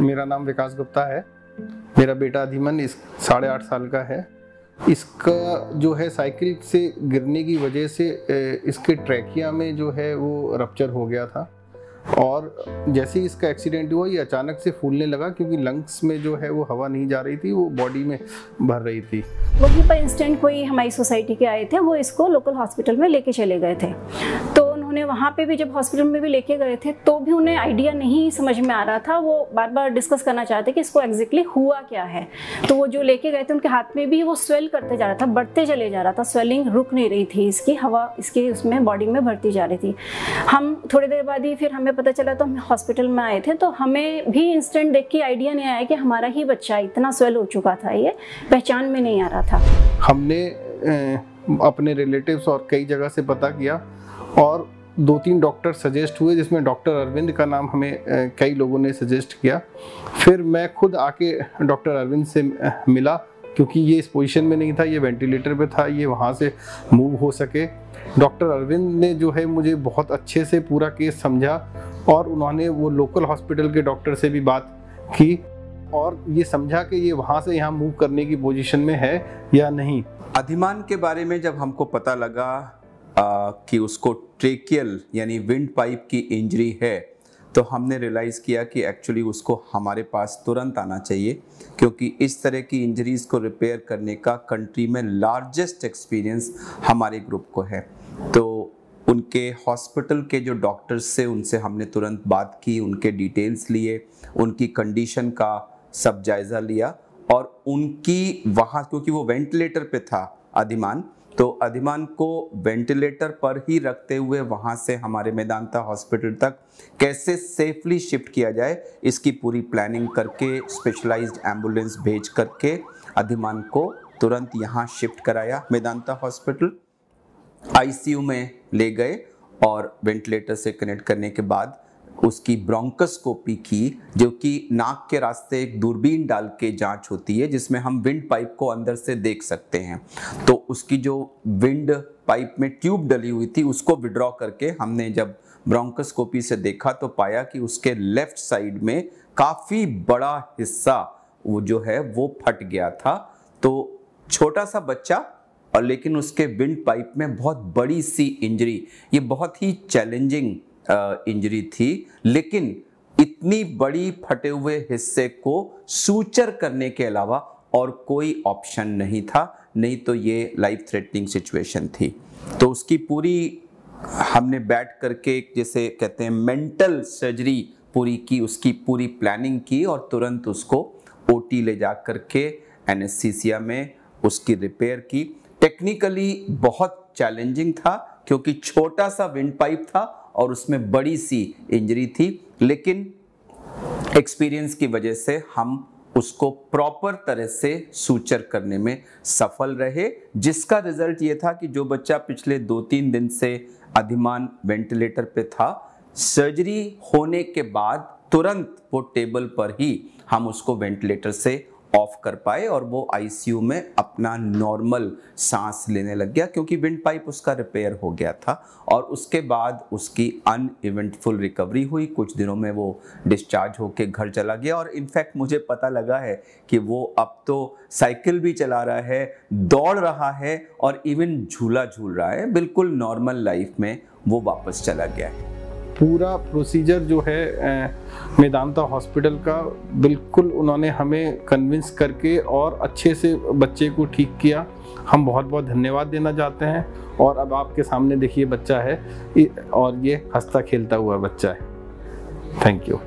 मेरा नाम विकास गुप्ता है। मेरा बेटा अधिमन इस साढ़े आठ साल का है। इसका जो है साइकिल से गिरने की वजह से इसके ट्रैकिया में जो है वो रप्चर हो गया था। और जैसे ही इसका एक्सीडेंट हुआ, ये अचानक से फूलने लगा क्योंकि लंग्स में जो है वो हवा नहीं जा रही थी, वो बॉडी में भर रही थी। वहीं पर इंस्टेंट कोई हमारी सोसाइटी के आए थे, वो इसको लोकल हॉस्पिटल में लेके चले गए थे। तो उन्होंने वहाँ पे भी जब हॉस्पिटल में भी लेके गए थे तो भी उन्हें आइडिया नहीं समझ में आ रहा था। वो बार बार डिस्कस करना चाहते कि इसको एग्जैक्टली हुआ क्या है। तो वो जो लेके गए थे, उनके हाथ में भी वो स्वेल करते जा रहा था, बढ़ते चले जा रहा था। स्वेलिंग रुक नहीं रही थी इसकी, हवा इसके उसमें बॉडी में भरती जा रही थी। हम थोड़ी देर बाद ही फिर हमें पता चला तो हम हॉस्पिटल में आए थे। तो हमें भी इंस्टेंट देख के आइडिया नहीं आया कि हमारा ही बच्चा इतना स्वेल हो चुका था, ये पहचान में नहीं आ रहा था। हमने अपने रिलेटिव्स और कई जगह से पता किया और दो तीन डॉक्टर सजेस्ट हुए, जिसमें डॉक्टर अरविंद का नाम हमें कई लोगों ने सजेस्ट किया। फिर मैं खुद आके डॉक्टर अरविंद से मिला, क्योंकि ये इस पोजीशन में नहीं था, ये वेंटिलेटर पे था, ये वहाँ से मूव हो सके। डॉक्टर अरविंद ने जो है, मुझे बहुत अच्छे से पूरा केस समझा, और उन्होंने वो लोकल हॉस्पिटल के डॉक्टर से भी बात की, और ये समझा कि ये वहाँ से यहाँ मूव करने की पोजीशन में है या नहीं। अधिमान के बारे में जब हमको पता लगा कि उसको ट्रेकियल, यानी विंड पाइप की इंजरी है तो हमने रियलाइज़ किया कि एक्चुअली उसको हमारे पास तुरंत आना चाहिए, क्योंकि इस तरह की इंजरीज़ को रिपेयर करने का कंट्री में लार्जेस्ट एक्सपीरियंस हमारे ग्रुप को है। तो उनके हॉस्पिटल के जो डॉक्टर्स से उनसे हमने तुरंत बात की, उनके डिटेल्स लिए, उनकी कंडीशन का सब जायज़ा लिया, और उनकी वहाँ, क्योंकि वो वेंटिलेटर पे था अधिमान तो अधिमान को वेंटिलेटर पर ही रखते हुए वहाँ से हमारे मैदानता हॉस्पिटल तक कैसे सेफली शिफ्ट किया जाए, इसकी पूरी प्लानिंग करके स्पेशलाइज्ड एंबुलेंस भेज करके अधिमान को तुरंत यहाँ शिफ्ट कराया मैदानता हॉस्पिटल। आईसीयू में ले गए और वेंटिलेटर से कनेक्ट करने के बाद उसकी ब्रोंकोस्कोपी की, जो कि नाक के रास्ते एक दूरबीन डाल के जाँच होती है, जिसमें हम विंड पाइप को अंदर से देख सकते हैं। तो उसकी जो विंड पाइप में ट्यूब डली हुई थी, उसको विड्रॉ करके हमने जब ब्रोंकोस्कोपी से देखा तो पाया कि उसके लेफ़्ट साइड में काफ़ी बड़ा हिस्सा वो जो है, वो फट गया था। तो छोटा सा बच्चा, और लेकिन उसके विंड पाइप में बहुत बड़ी सी इंजरी। ये बहुत ही चैलेंजिंग इंजरी थी, लेकिन इतनी बड़ी फटे हुए हिस्से को सूचर करने के अलावा और कोई ऑप्शन नहीं था, नहीं तो ये लाइफ थ्रेटनिंग सिचुएशन थी। तो उसकी पूरी, हमने बैठ करके जैसे कहते हैं मेंटल सर्जरी पूरी की, उसकी पूरी प्लानिंग की और तुरंत उसको ओटी ले जा करके एनेस्थीसिया में उसकी रिपेयर की। टेक्निकली बहुत चैलेंजिंग था, क्योंकि छोटा सा विंड पाइप था और उसमें बड़ी सी इंजरी थी। लेकिन एक्सपीरियंस की वजह से हम उसको प्रॉपर तरह से सूचर करने में सफल रहे, जिसका रिज़ल्ट ये था कि जो बच्चा पिछले दो तीन दिन से अधिमान वेंटिलेटर पे था सर्जरी होने के बाद तुरंत वो टेबल पर ही हम उसको वेंटिलेटर से ऑफ़ कर पाए और वो आईसीयू में अपना नॉर्मल सांस लेने लग गया क्योंकि विंड पाइप उसका रिपेयर हो गया था और उसके बाद उसकी अन इवेंटफुल रिकवरी हुई। कुछ दिनों में वो डिस्चार्ज होके घर चला गया और इनफैक्ट मुझे पता लगा है कि वो अब तो साइकिल भी चला रहा है, दौड़ रहा है और इवन झूला झूल रहा है। बिल्कुल नॉर्मल लाइफ में वो वापस चला गया है। पूरा प्रोसीजर जो है मेदांता हॉस्पिटल का बिल्कुल उन्होंने हमें कन्विंस करके और अच्छे से बच्चे को ठीक किया। हम बहुत बहुत धन्यवाद देना चाहते हैं और अब आपके सामने देखिए बच्चा है और ये हंसता खेलता हुआ बच्चा है। Thank you